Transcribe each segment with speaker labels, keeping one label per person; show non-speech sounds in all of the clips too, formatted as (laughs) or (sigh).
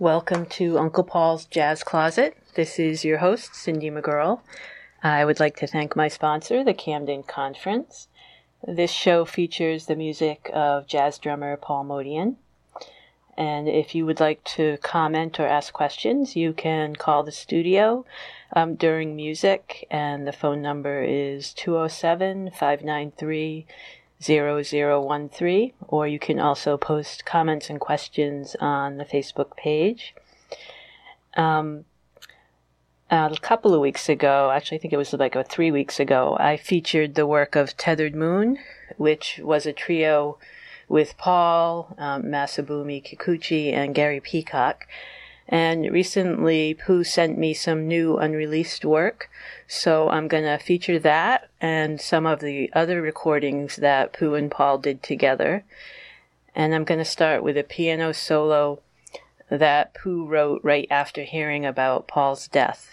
Speaker 1: Welcome to Uncle Paul's Jazz Closet. This is your host, Cindy McGurl. I would like to thank my sponsor, the Camden Conference. This show features the music of jazz drummer Paul Motian. And if you would like to comment or ask questions, you can call the studio um, during music, and the phone number is 207 593 0013, or you can also post comments and questions on the Facebook page. Um, a couple of weeks ago, actually, I think it was like three weeks ago, I featured the work of Tethered Moon, which was a trio with Paul, um, Masabumi Kikuchi, and Gary Peacock. And recently, Pooh sent me some new unreleased work, so I'm going to feature that and some of the other recordings that Pooh and Paul did together. And I'm going to start with a piano solo that Pooh wrote right after hearing about Paul's death.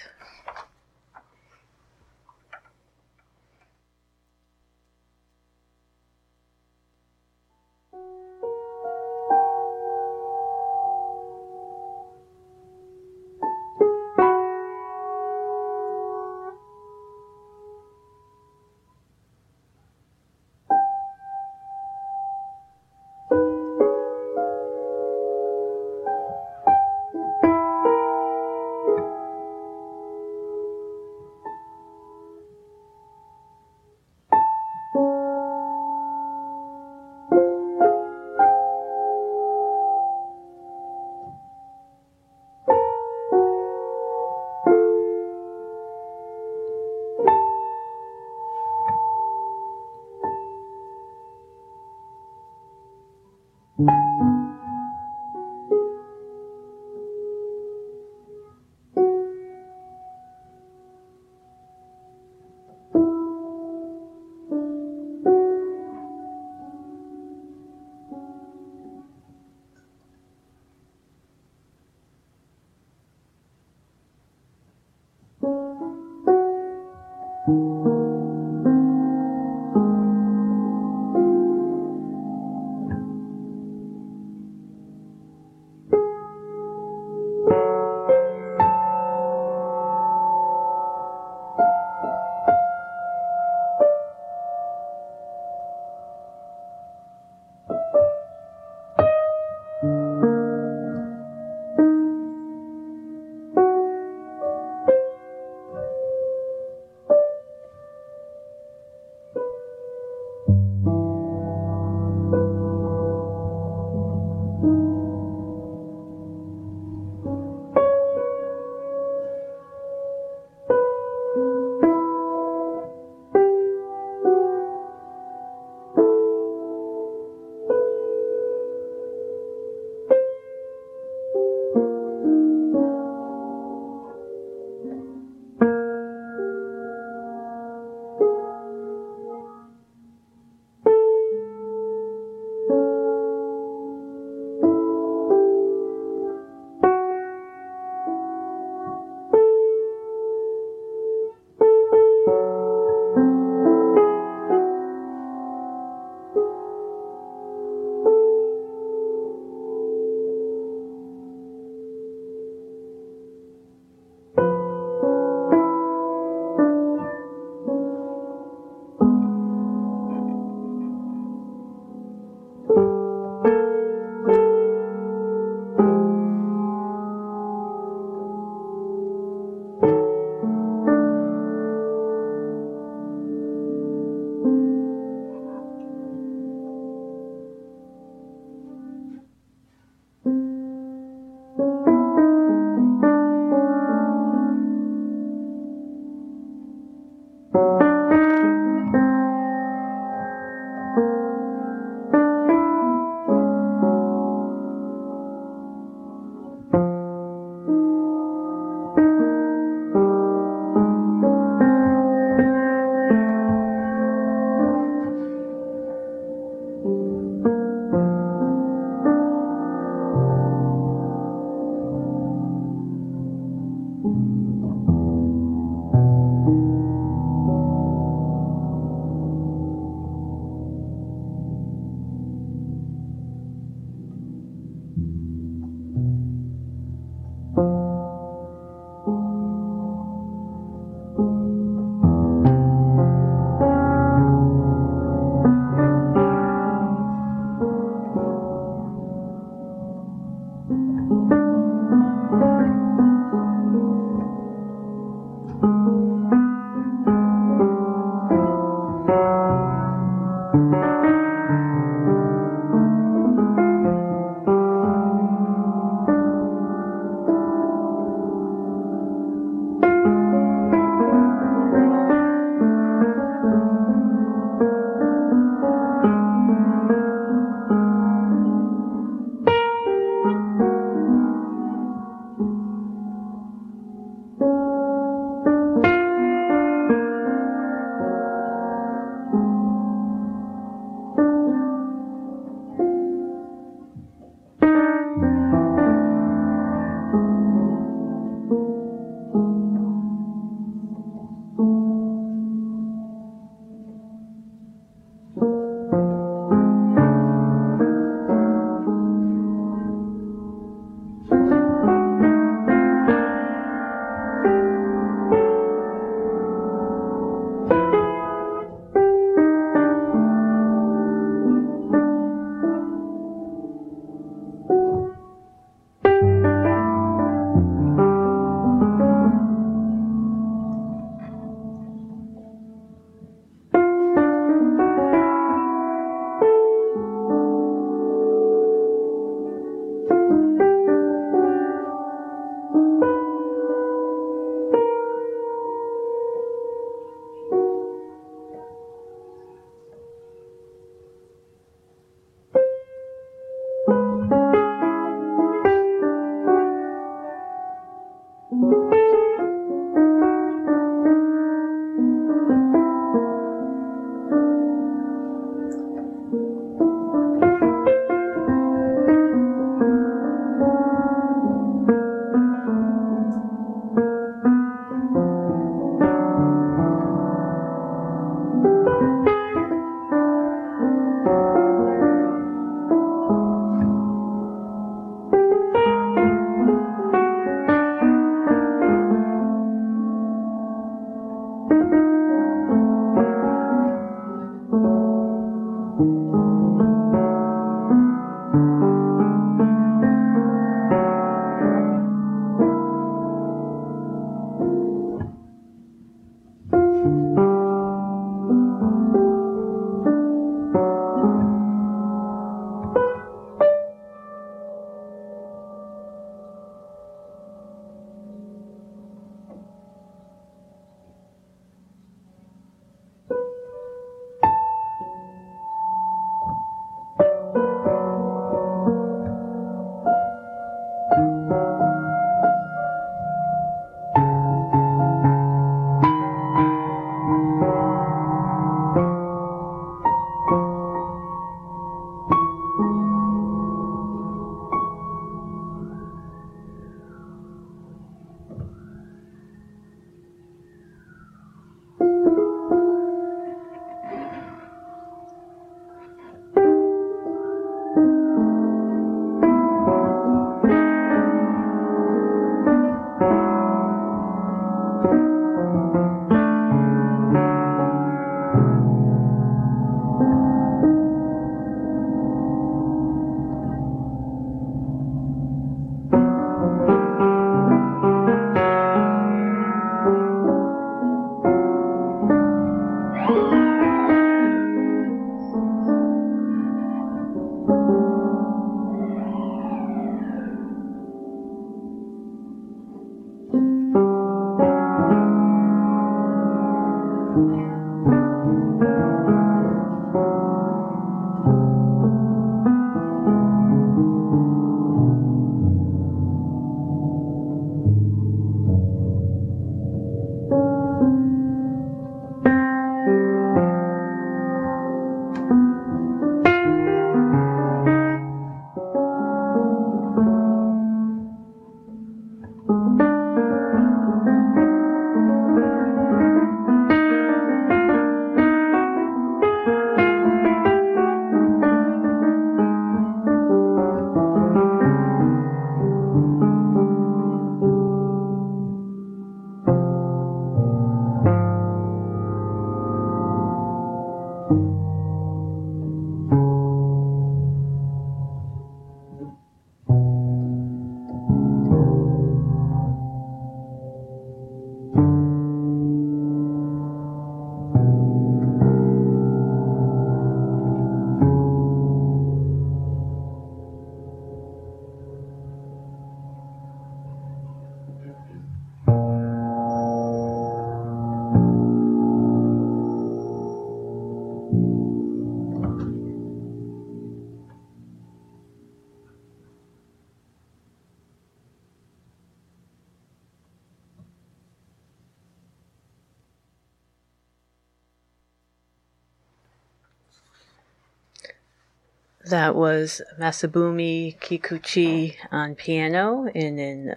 Speaker 1: That was Masabumi Kikuchi on piano in an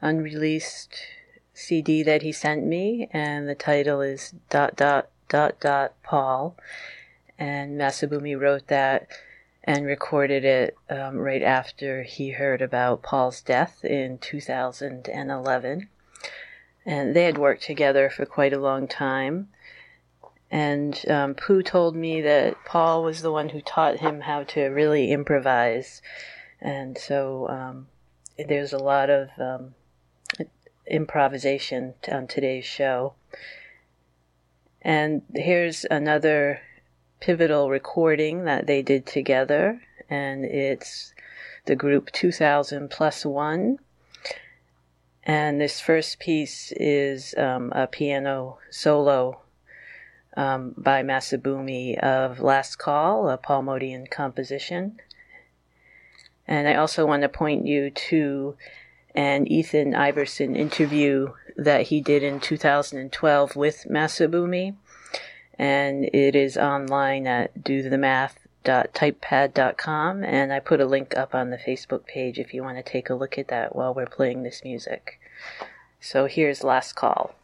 Speaker 1: unreleased CD that he sent me, and the title is dot dot dot dot Paul. And Masabumi wrote that and recorded it um, right after he heard about Paul's death in 2011. And they had worked together for quite a long time. And um, Pooh told me that Paul was the one who taught him how to really improvise. And so um, there's a lot of um, improvisation on today's show. And here's another pivotal recording that they did together, and it's the group 2000 plus one. And this first piece is um, a piano solo um, by Masabumi of Last Call, a Paul Motian composition. And I also want to point you to an Ethan Iverson interview that he did in 2012 with Masabumi. And it is online at dothemath.typepad.com. And I put a link up on the Facebook page if you want to take a look at that while we're playing this music. So here's Last Call.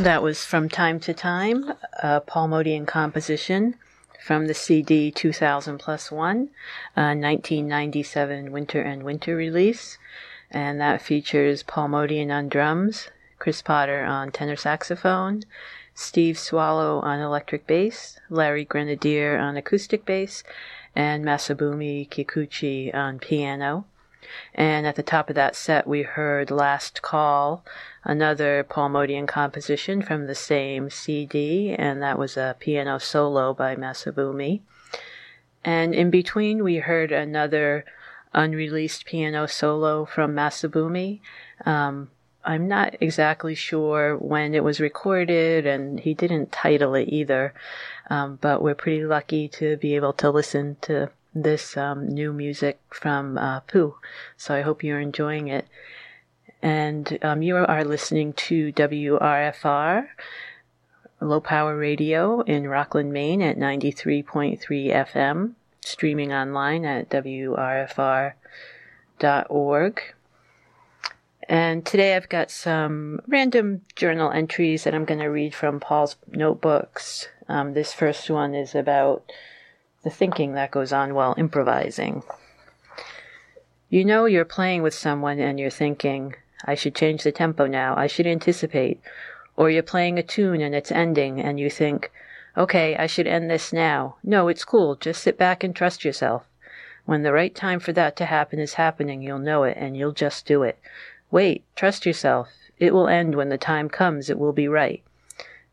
Speaker 1: That was From Time to Time, a Paul Motian composition from the CD 2000 Plus One, 1997 Winter and Winter release. And that features Paul Motian on drums, Chris Potter on tenor saxophone, Steve Swallow on electric bass, Larry Grenadier on acoustic bass, and Masabumi Kikuchi on piano. And at the top of that set, we heard Last Call, another Paul Motian composition from the same CD, and that was a piano solo by Masabumi. And in between, we heard another unreleased piano solo from Masabumi. Um, I'm not exactly sure when it was recorded, and he didn't title it either. Um, but we're pretty lucky to be able to listen to this um, new music from uh, Pooh. So I hope you're enjoying it. And um, you are listening to WRFR, Low Power Radio in Rockland, Maine at 93.3 FM, streaming online at WRFR.org. And today I've got some random journal entries that I'm going to read from Paul's notebooks. Um, this first one is about the thinking that goes on while improvising. You know you're playing with someone and you're thinking, I should change the tempo now, I should anticipate. Or you're playing a tune and it's ending and you think, okay, I should end this now. No, it's cool, just sit back and trust yourself. When the right time for that to happen is happening, you'll know it and you'll just do it. Wait, trust yourself. It will end when the time comes, it will be right.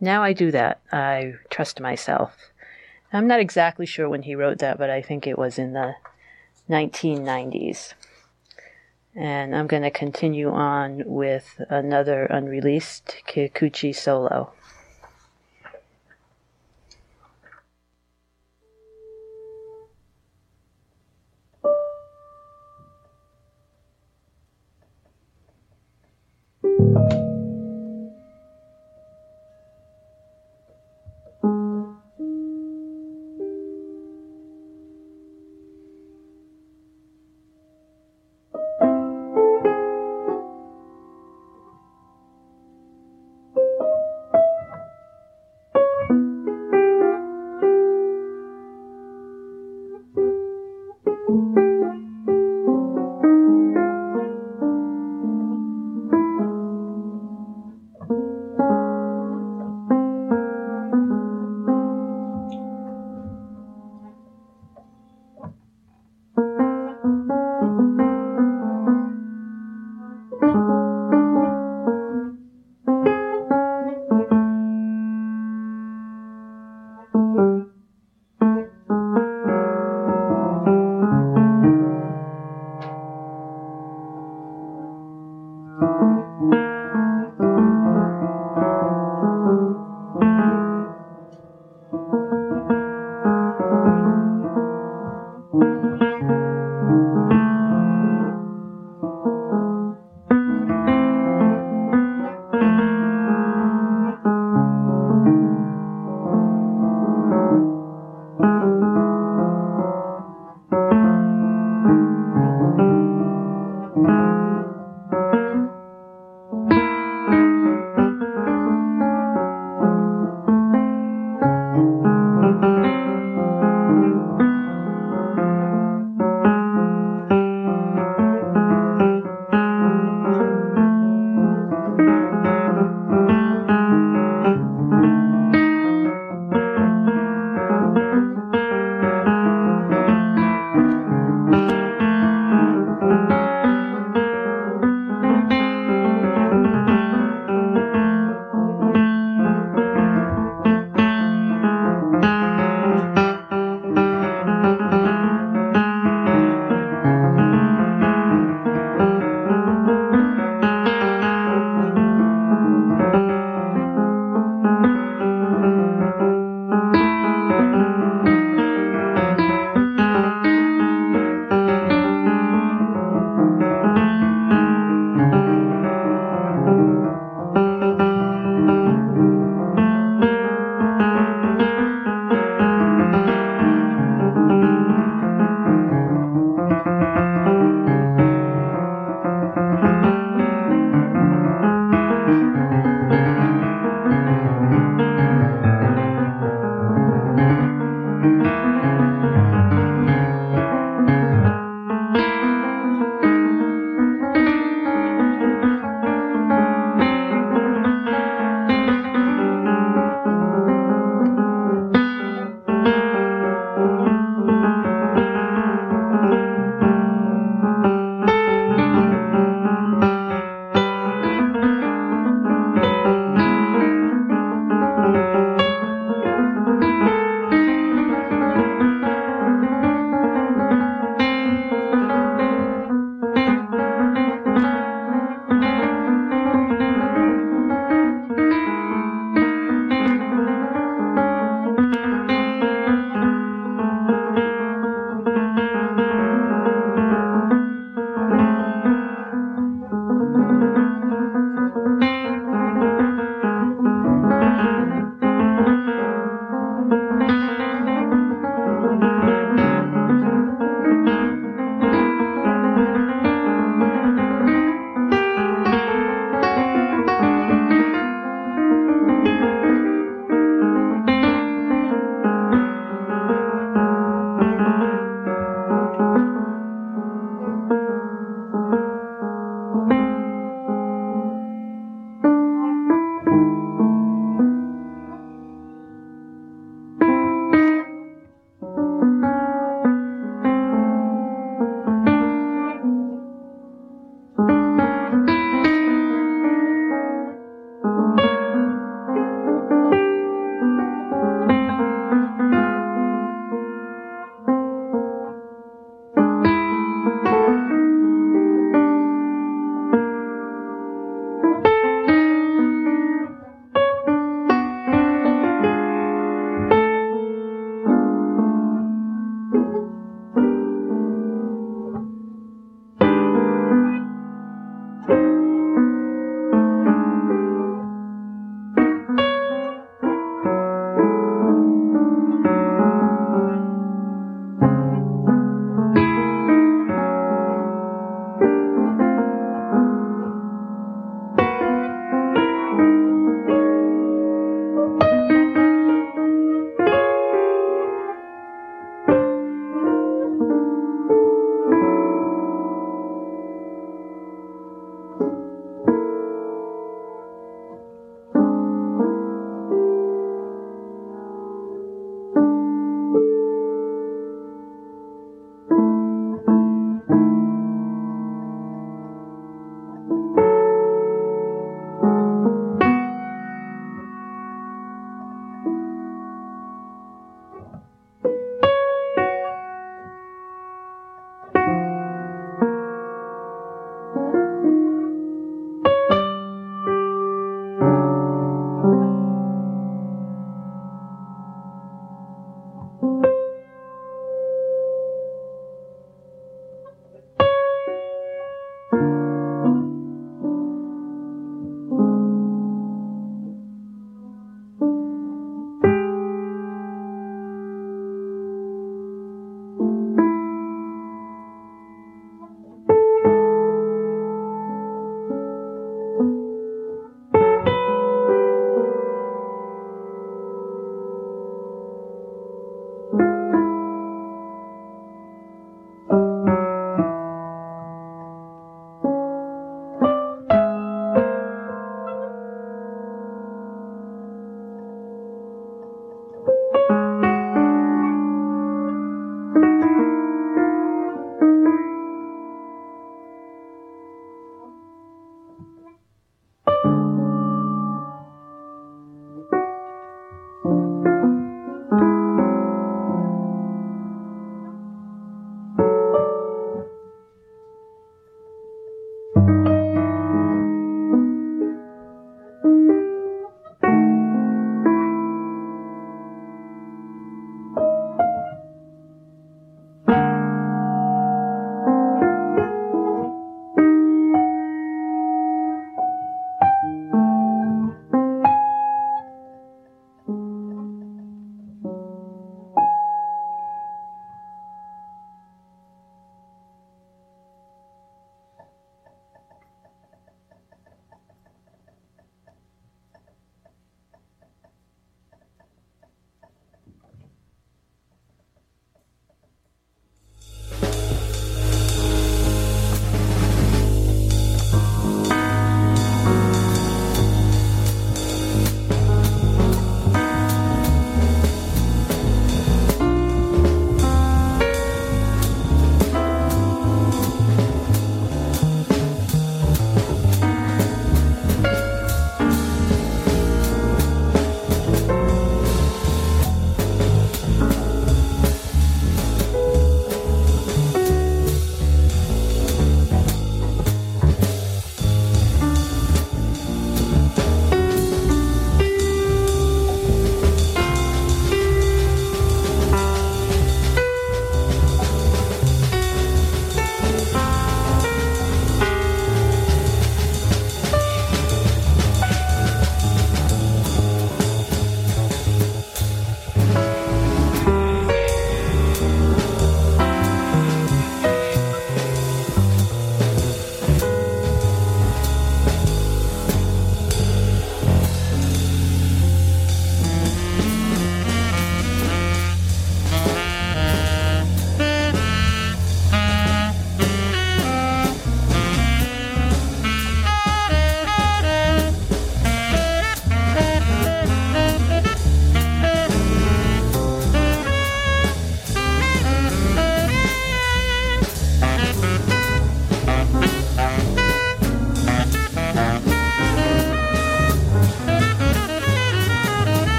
Speaker 1: Now I do that. I trust myself. I'm not exactly sure when he wrote that, but I think it was in the 1990s. And I'm going to continue on with another unreleased Kikuchi solo.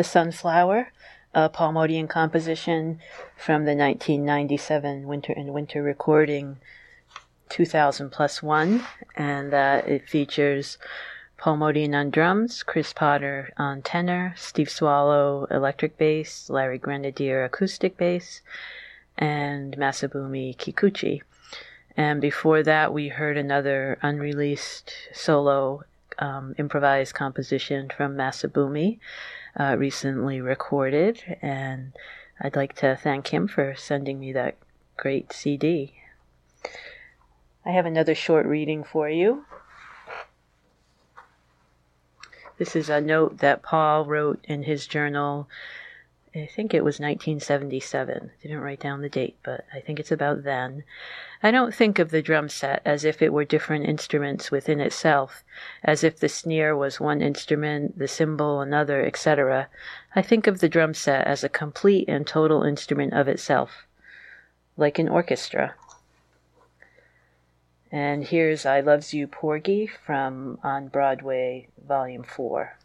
Speaker 1: The Sunflower, a Paul Motian composition from the 1997 Winter and Winter recording 2000 plus one, and uh, it features Paul Motian on drums, Chris Potter on tenor, Steve Swallow electric bass, Larry Grenadier acoustic bass, and Masabumi Kikuchi. And before that, we heard another unreleased solo um, improvised composition from Masabumi, uh, recently recorded. And I'd like to thank him for sending me that great CD. I have another short reading for you. This is a note that Paul wrote in his journal. I think it was 1977. Didn't write down the date, but I think it's about then. I don't think of the drum set as if it were different instruments within itself, as if the snare was one instrument, the cymbal another, etc. I think of the drum set as a complete and total instrument of itself, like an orchestra. And here's I Loves You Porgy from On Broadway, Volume 4.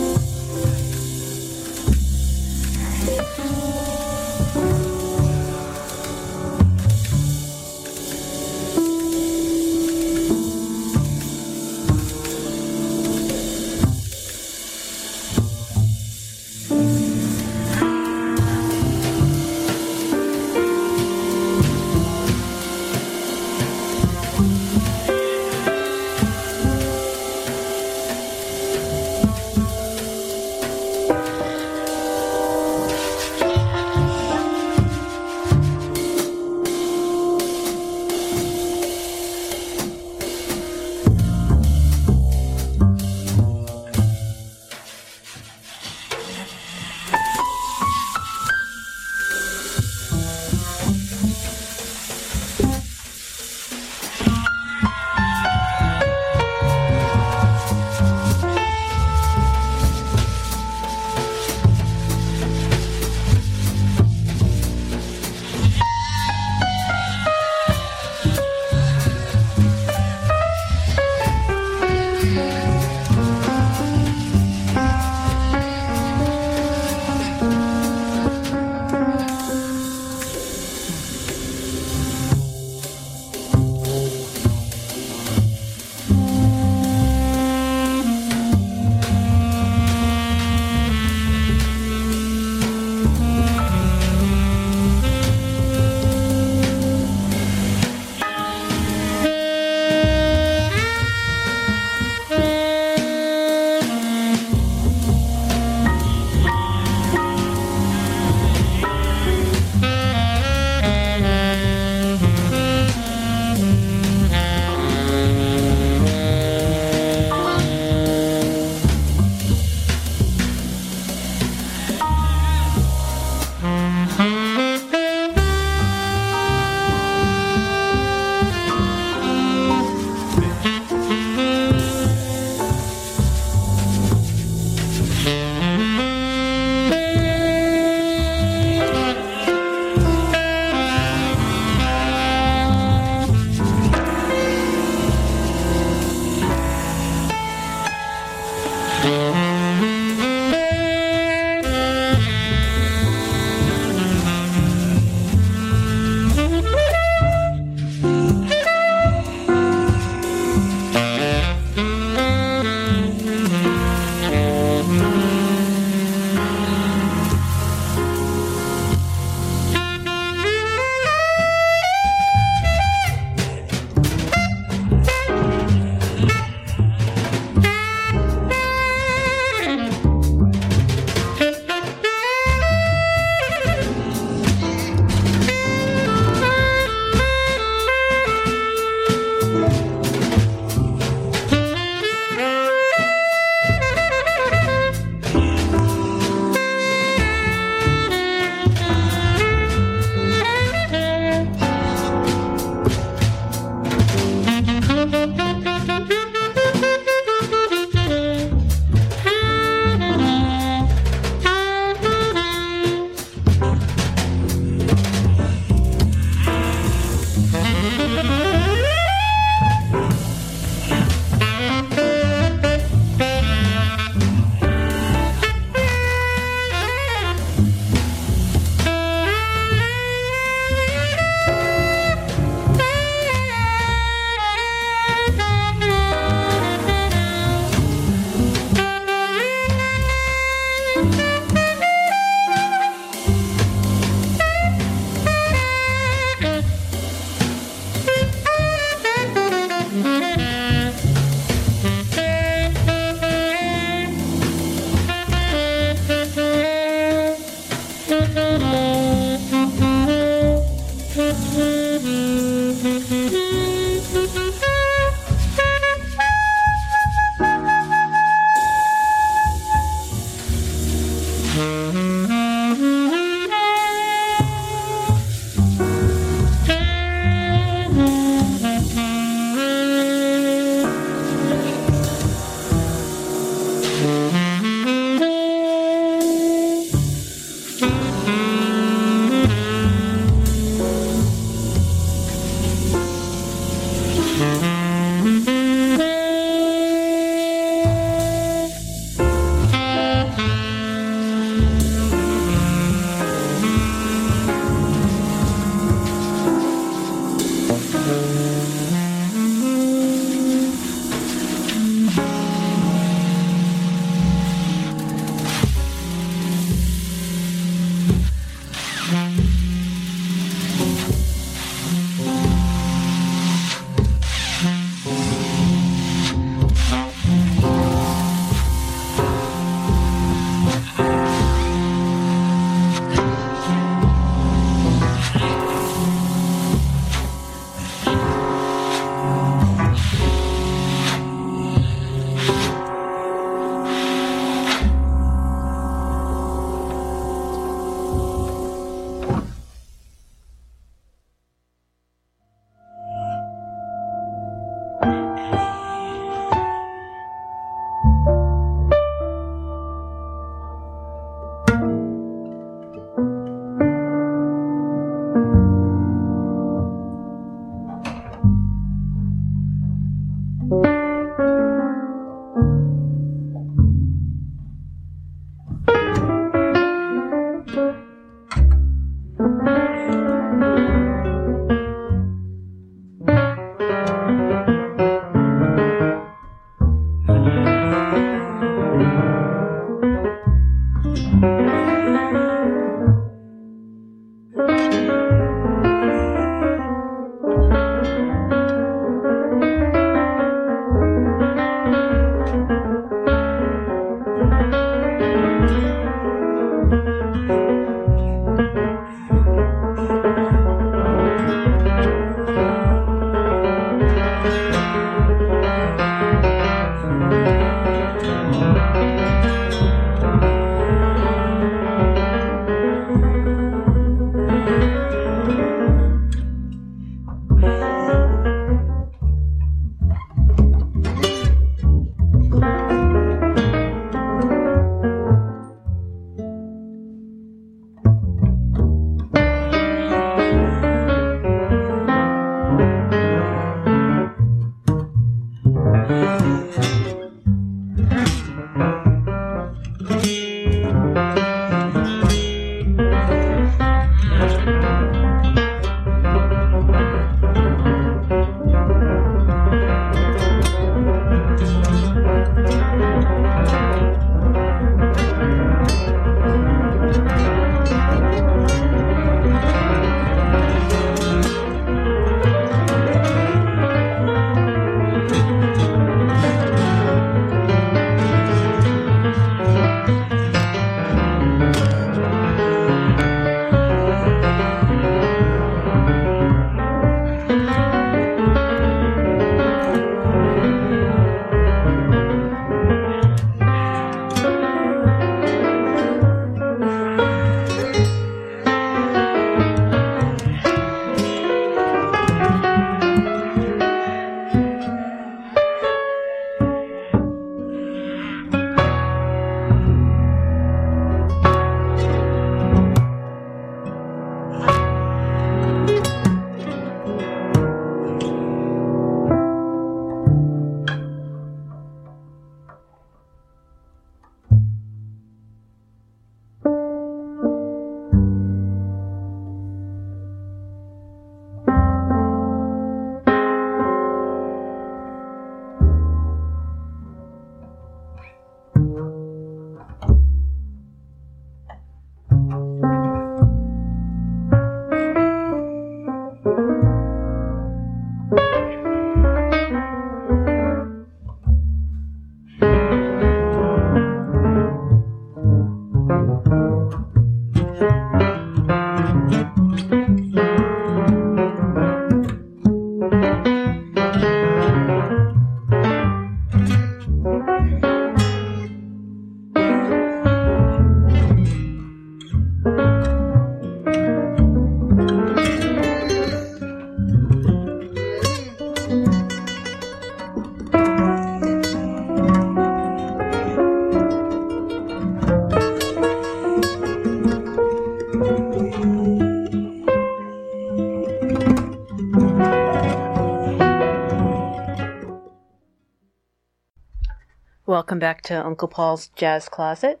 Speaker 1: Welcome back to Uncle Paul's Jazz Closet.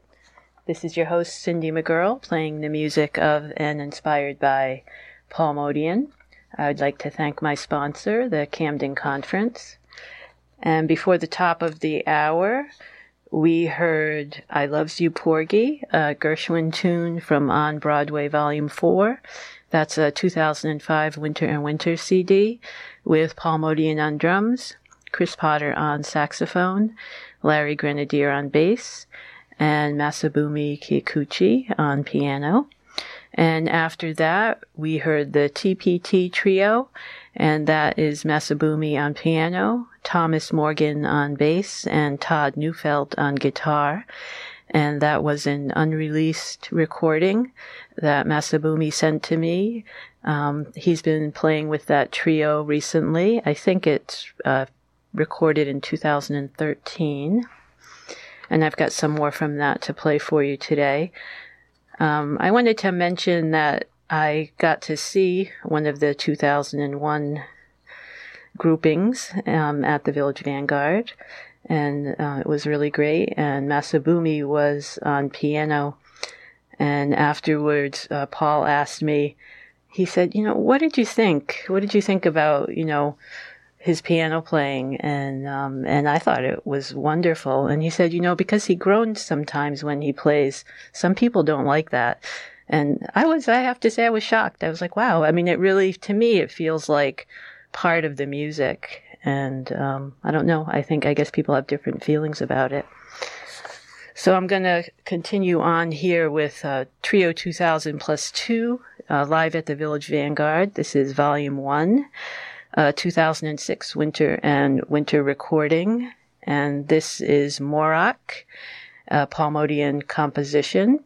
Speaker 1: This is your host, Cindy McGurl, playing the music of and inspired by Paul Motian. I'd like to thank my sponsor, the Camden Conference. And before the top of the hour, we heard I Loves You Porgy, a Gershwin tune from On Broadway Volume 4. That's a 2005 Winter and Winter CD with Paul Motian on drums, Chris Potter on saxophone, Larry Grenadier on bass, and Masabumi Kikuchi on piano. And after that, we heard the TPT trio, and that is Masabumi on piano, Thomas Morgan on bass, and Todd Neufeld on guitar. And that was an unreleased recording that Masabumi sent to me. Um, he's been playing with that trio recently. I think it's uh, recorded in 2013. And I've got some more from that to play for you today. Um, I wanted to mention that I got to see one of the 2001 groupings um, at the Village Vanguard, and uh, it was really great. And Masabumi was on piano, and afterwards, uh, Paul asked me. He said, "You know, what did you think? What did you think about you know?" His piano playing and um, and I thought it was wonderful. And he said, you know, because he groans sometimes when he plays. Some people don't like that. And I was, I have to say, I was shocked. I was like, wow. I mean, it really, to me, it feels like part of the music. And um, I don't know. I think, I guess people have different feelings about it. So I'm going to continue on here with uh, Trio 2000 plus two, uh, live at the Village Vanguard. This is volume one uh, 2006 winter and winter recording. And this is Morak, a Paul Motian composition.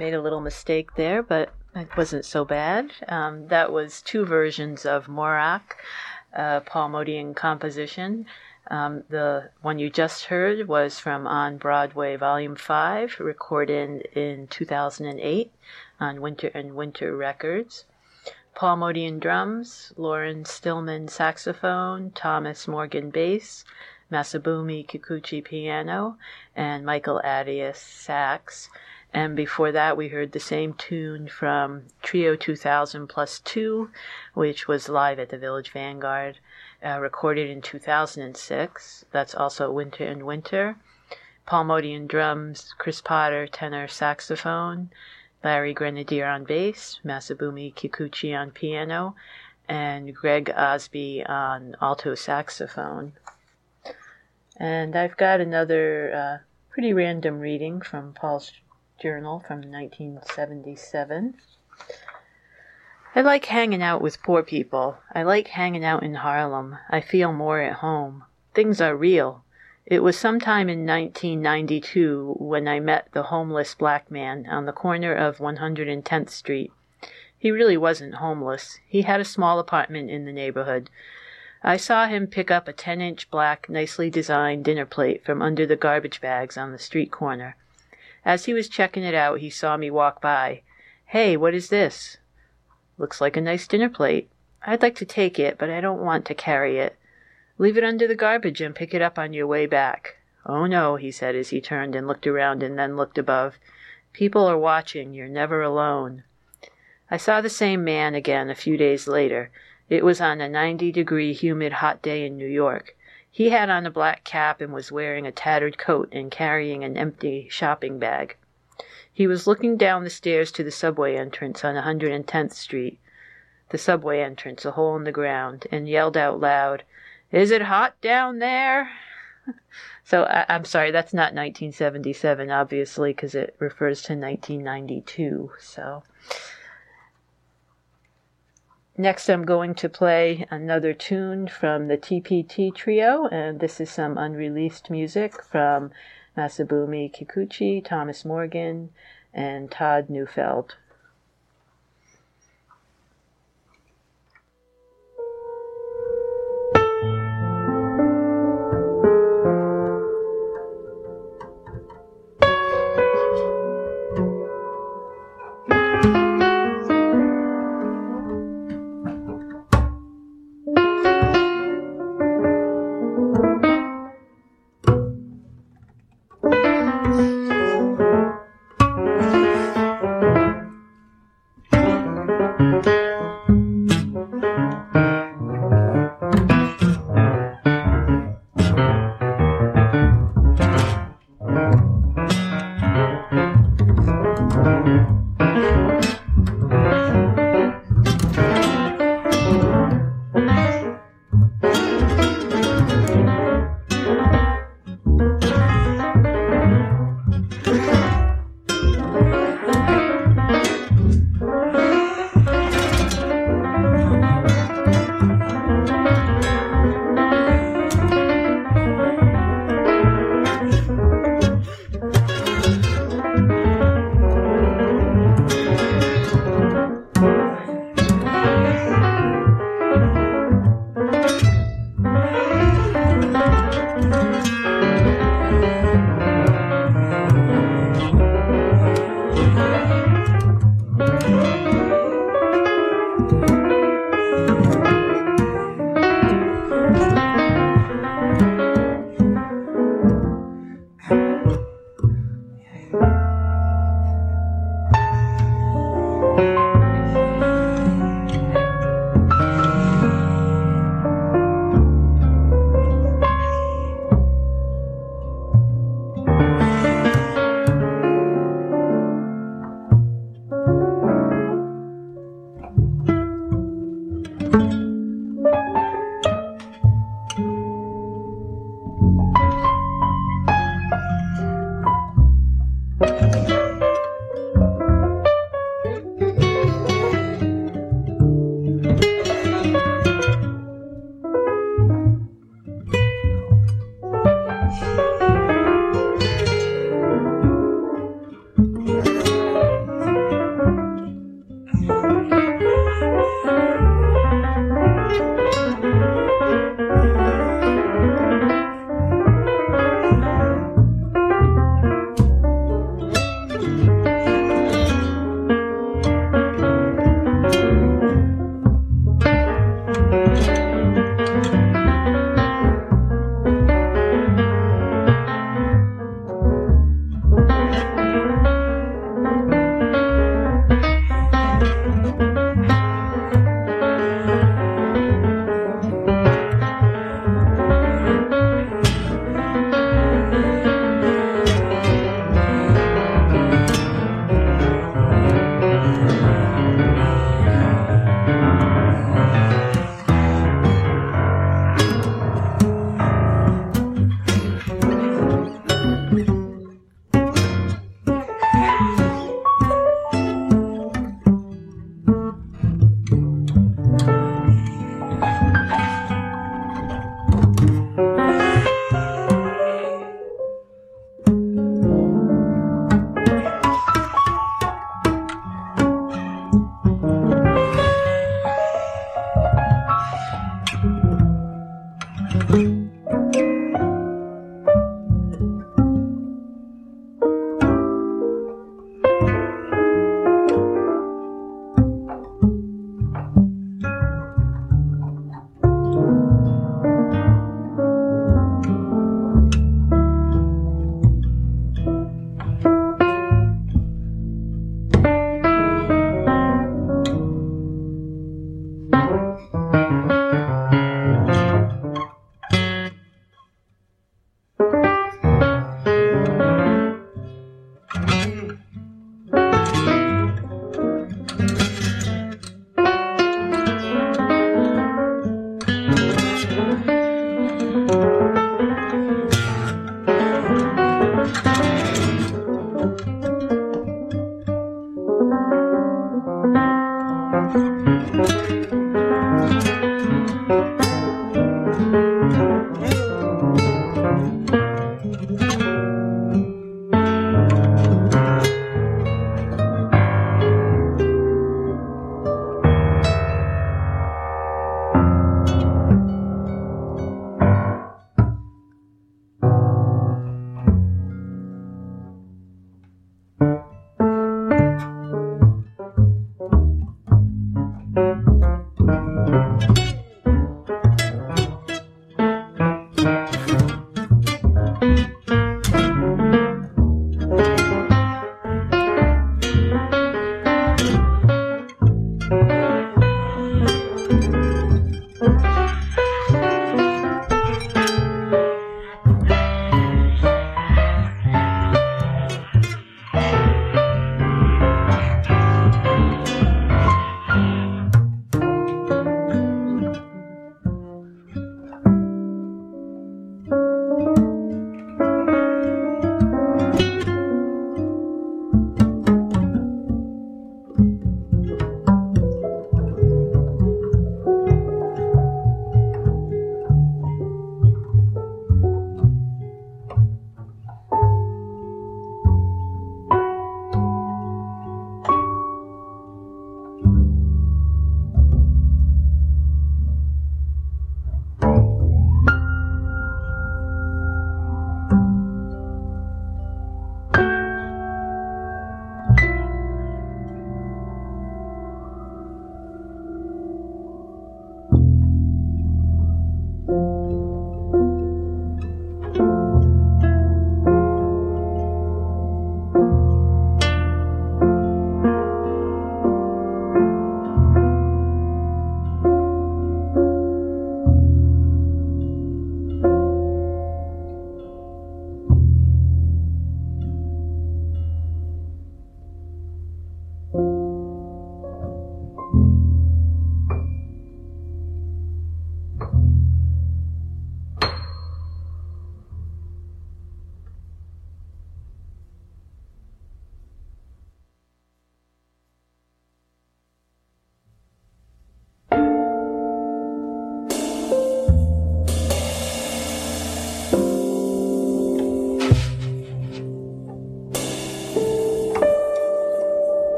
Speaker 1: Made a little mistake there, but it wasn't so bad. Um, that was two versions of Morak, uh, Paul Motian composition. Um, the one you just heard was from On Broadway Volume 5, recorded in 2008 on Winter and Winter Records. Paul Motian drums, Loren Stillman saxophone, Thomas Morgan bass, Masabumi Kikuchi piano, and Michael Attias sax. And before that, we heard the same tune from Trio 2000 plus 2, which was live at the Village Vanguard, uh, recorded in 2006. That's also Winter and Winter. Paul Motian drums, Chris Potter tenor saxophone, Larry Grenadier on bass, Masabumi Kikuchi on piano, and Greg Osby on alto saxophone. And I've got another uh, pretty random reading from Paul's journal from 1977. I like hanging out with poor people. I like hanging out in Harlem. I feel more at home. Things are real. It was sometime in 1992 when I met the homeless black man on the corner of 110th Street. He really wasn't homeless. He had a small apartment in the neighborhood. I saw him pick up a 10 inch black, nicely designed dinner plate from under the garbage bags on the street corner. As he was checking it out, he saw me walk by. Hey, what is this? Looks like a nice dinner plate. I'd like to take it, but I don't want to carry it. Leave it under the garbage and pick it up on your way back. Oh no, he said as he turned and looked around and then looked above. People are watching. You're never alone. I saw the same man again a few days later. It was on a 90 degree humid hot day in New York. He had on a black cap and was wearing a tattered coat and carrying an empty shopping bag. He was looking down the stairs to the subway entrance on 110th Street, the subway entrance, a hole in the ground, and yelled out loud, Is it hot down there? (laughs) so I, am sorry, that's not 1977, obviously, because it refers to 1992. So. Next, I'm going to play another tune from the TPT Trio, and this is some unreleased music from Masabumi Kikuchi, Thomas Morgan, and Todd Neufeld.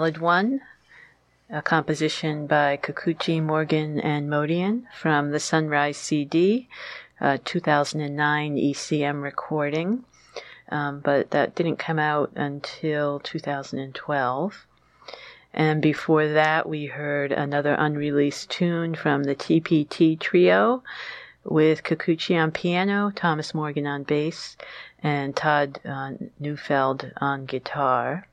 Speaker 1: Ballad 1, a composition by Kikuchi, Morgan, and Motian from the Sunrise CD, 2009 ECM recording, um, but that didn't come out until 2012. And before that, we heard another unreleased tune from the TPT Trio with Kikuchi on piano, Thomas Morgan on bass, and Todd uh, Neufeld on guitar.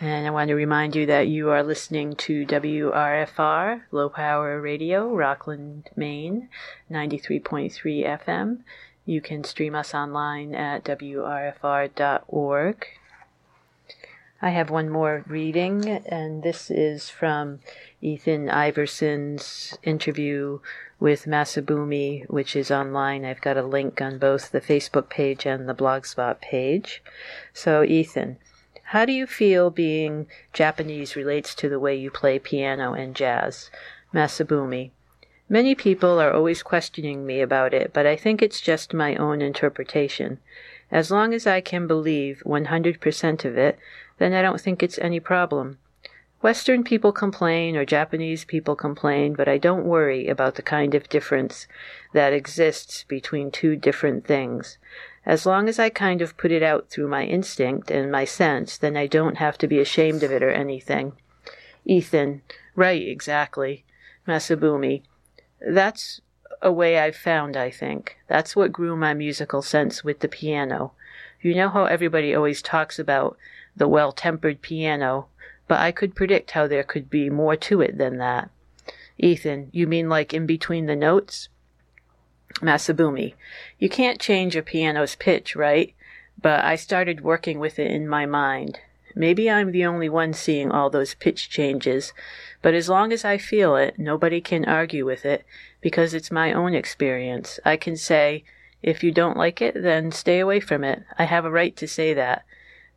Speaker 1: And I want to remind you that you are listening to WRFR, Low Power Radio, Rockland, Maine, 93.3 FM. You can stream us online at WRFR.org. I have one more reading, and this is from Ethan Iverson's interview with Masabumi, which is online. I've got a link on both the Facebook page and the Blogspot page. So, Ethan, how do you feel being Japanese relates to the way you play piano and jazz? Masabumi. Many people are always questioning me about it, but I think it's just my own interpretation. As long as I can believe 100% of it, then I don't think it's any problem. Western people complain or Japanese people complain, but I don't worry about the kind of difference that exists between two different things. As long as I kind of put it out through my instinct and my sense, then I don't have to be ashamed of it or anything. Ethan, right, exactly. Masabumi, that's a way I've found, I think. That's what grew my musical sense with the piano. You know how everybody always talks about the well tempered piano, but I could predict how there could be more to it than that. Ethan, you mean like in between the notes? Masabumi, you can't change a piano's pitch, right? But I started working with it in my mind. Maybe I'm the only one seeing all those pitch changes, but as long as I feel it, nobody can argue with it because it's my own experience. I can say, if you don't like it, then stay away from it. I have a right to say that.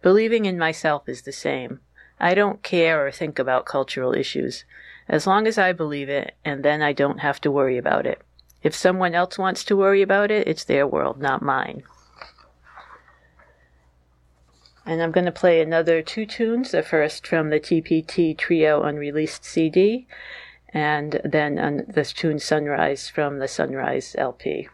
Speaker 1: Believing in myself is the same. I don't care or think about cultural issues. As long as I believe it, and then I don't have to worry about it. If someone else wants to worry about it, it's their world, not mine. And I'm going to play another two tunes. The first from the TPT Trio Unreleased CD, and then on the tune Sunrise from the Sunrise LP.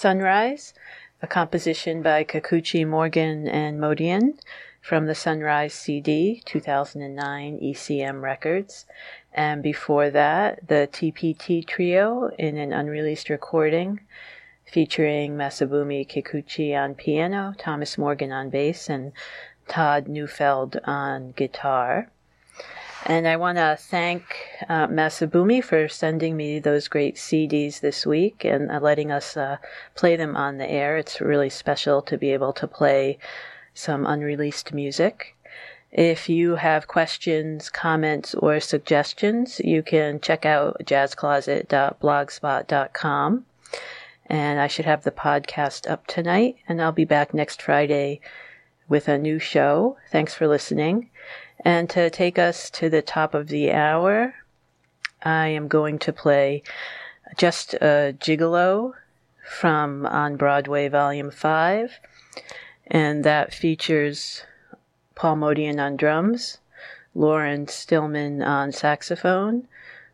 Speaker 1: Sunrise, a composition by Kikuchi Morgan and Motian from the Sunrise CD, 2009 ECM Records. And before that, the TPT Trio in an unreleased recording featuring Masabumi Kikuchi on piano, Thomas Morgan on bass, and Todd Neufeld on guitar. And I want to thank uh, Masabumi for sending me those great CDs this week and uh, letting us uh, play them on the air. It's really special to be able to play some unreleased music. If you have questions, comments, or suggestions, you can check out jazzcloset.blogspot.com. And I should have the podcast up tonight, and I'll be back next Friday with a new show. Thanks for listening. And to take us to the top of the hour, I am going to play just a gigolo from On Broadway Volume 5. And that features Paul Motian on drums, Loren Stillman on saxophone,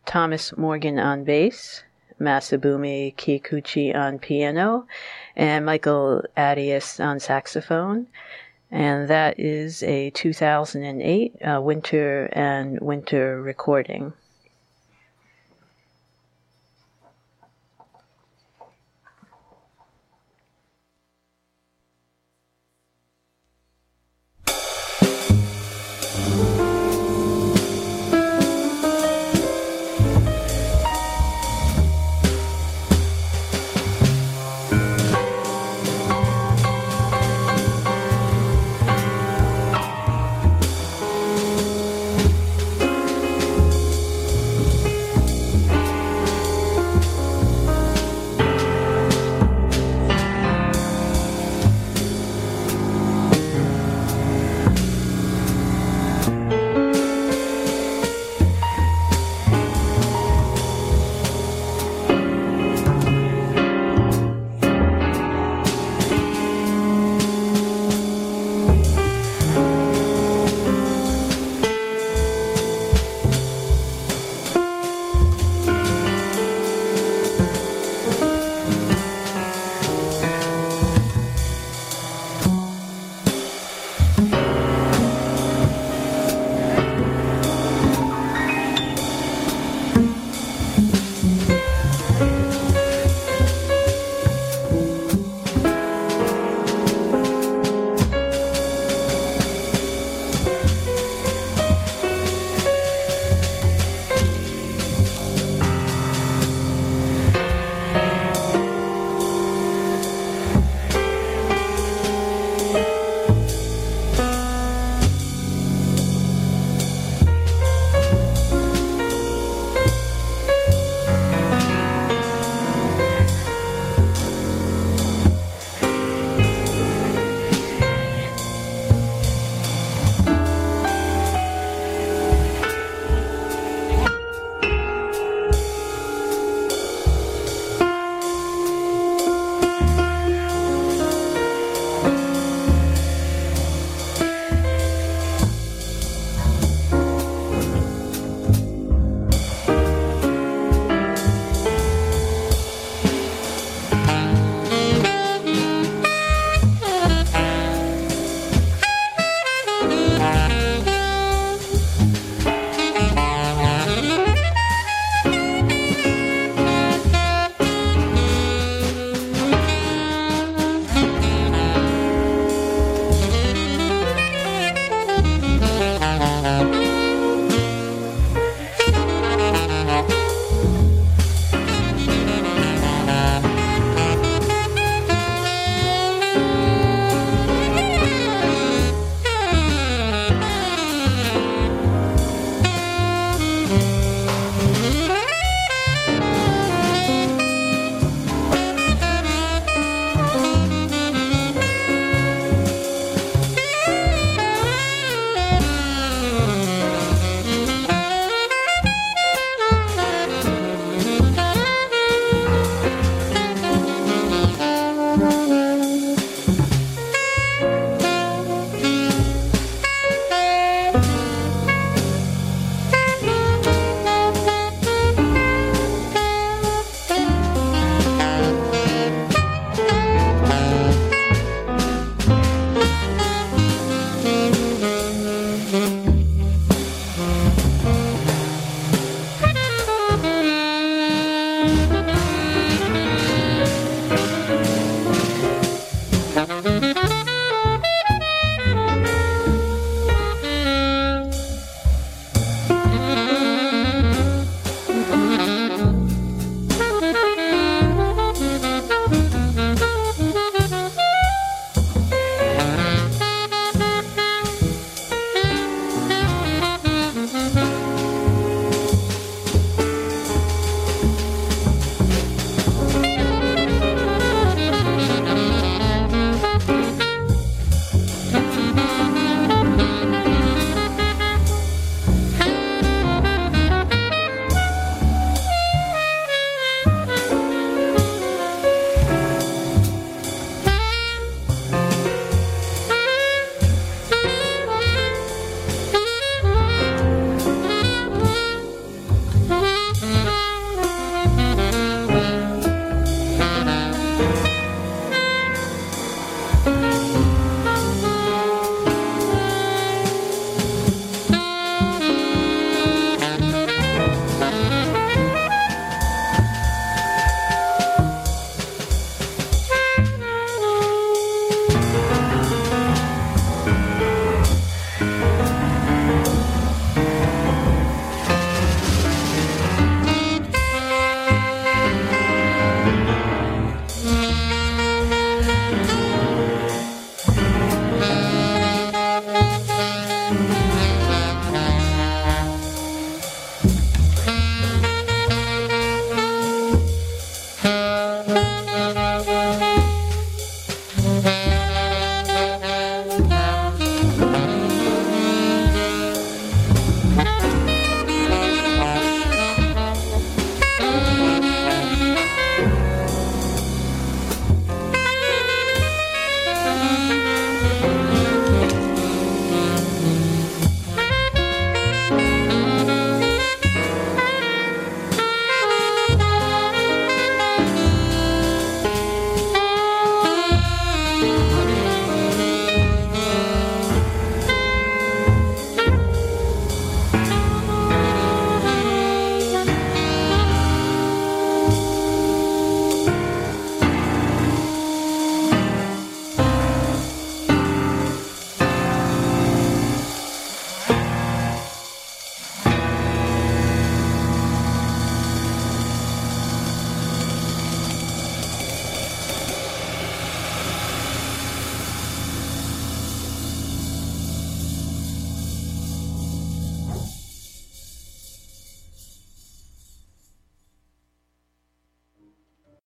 Speaker 1: Thomas Morgan on bass, Masabumi Kikuchi on piano, and Michael Attias on saxophone and that is a 2008 uh, winter and winter recording.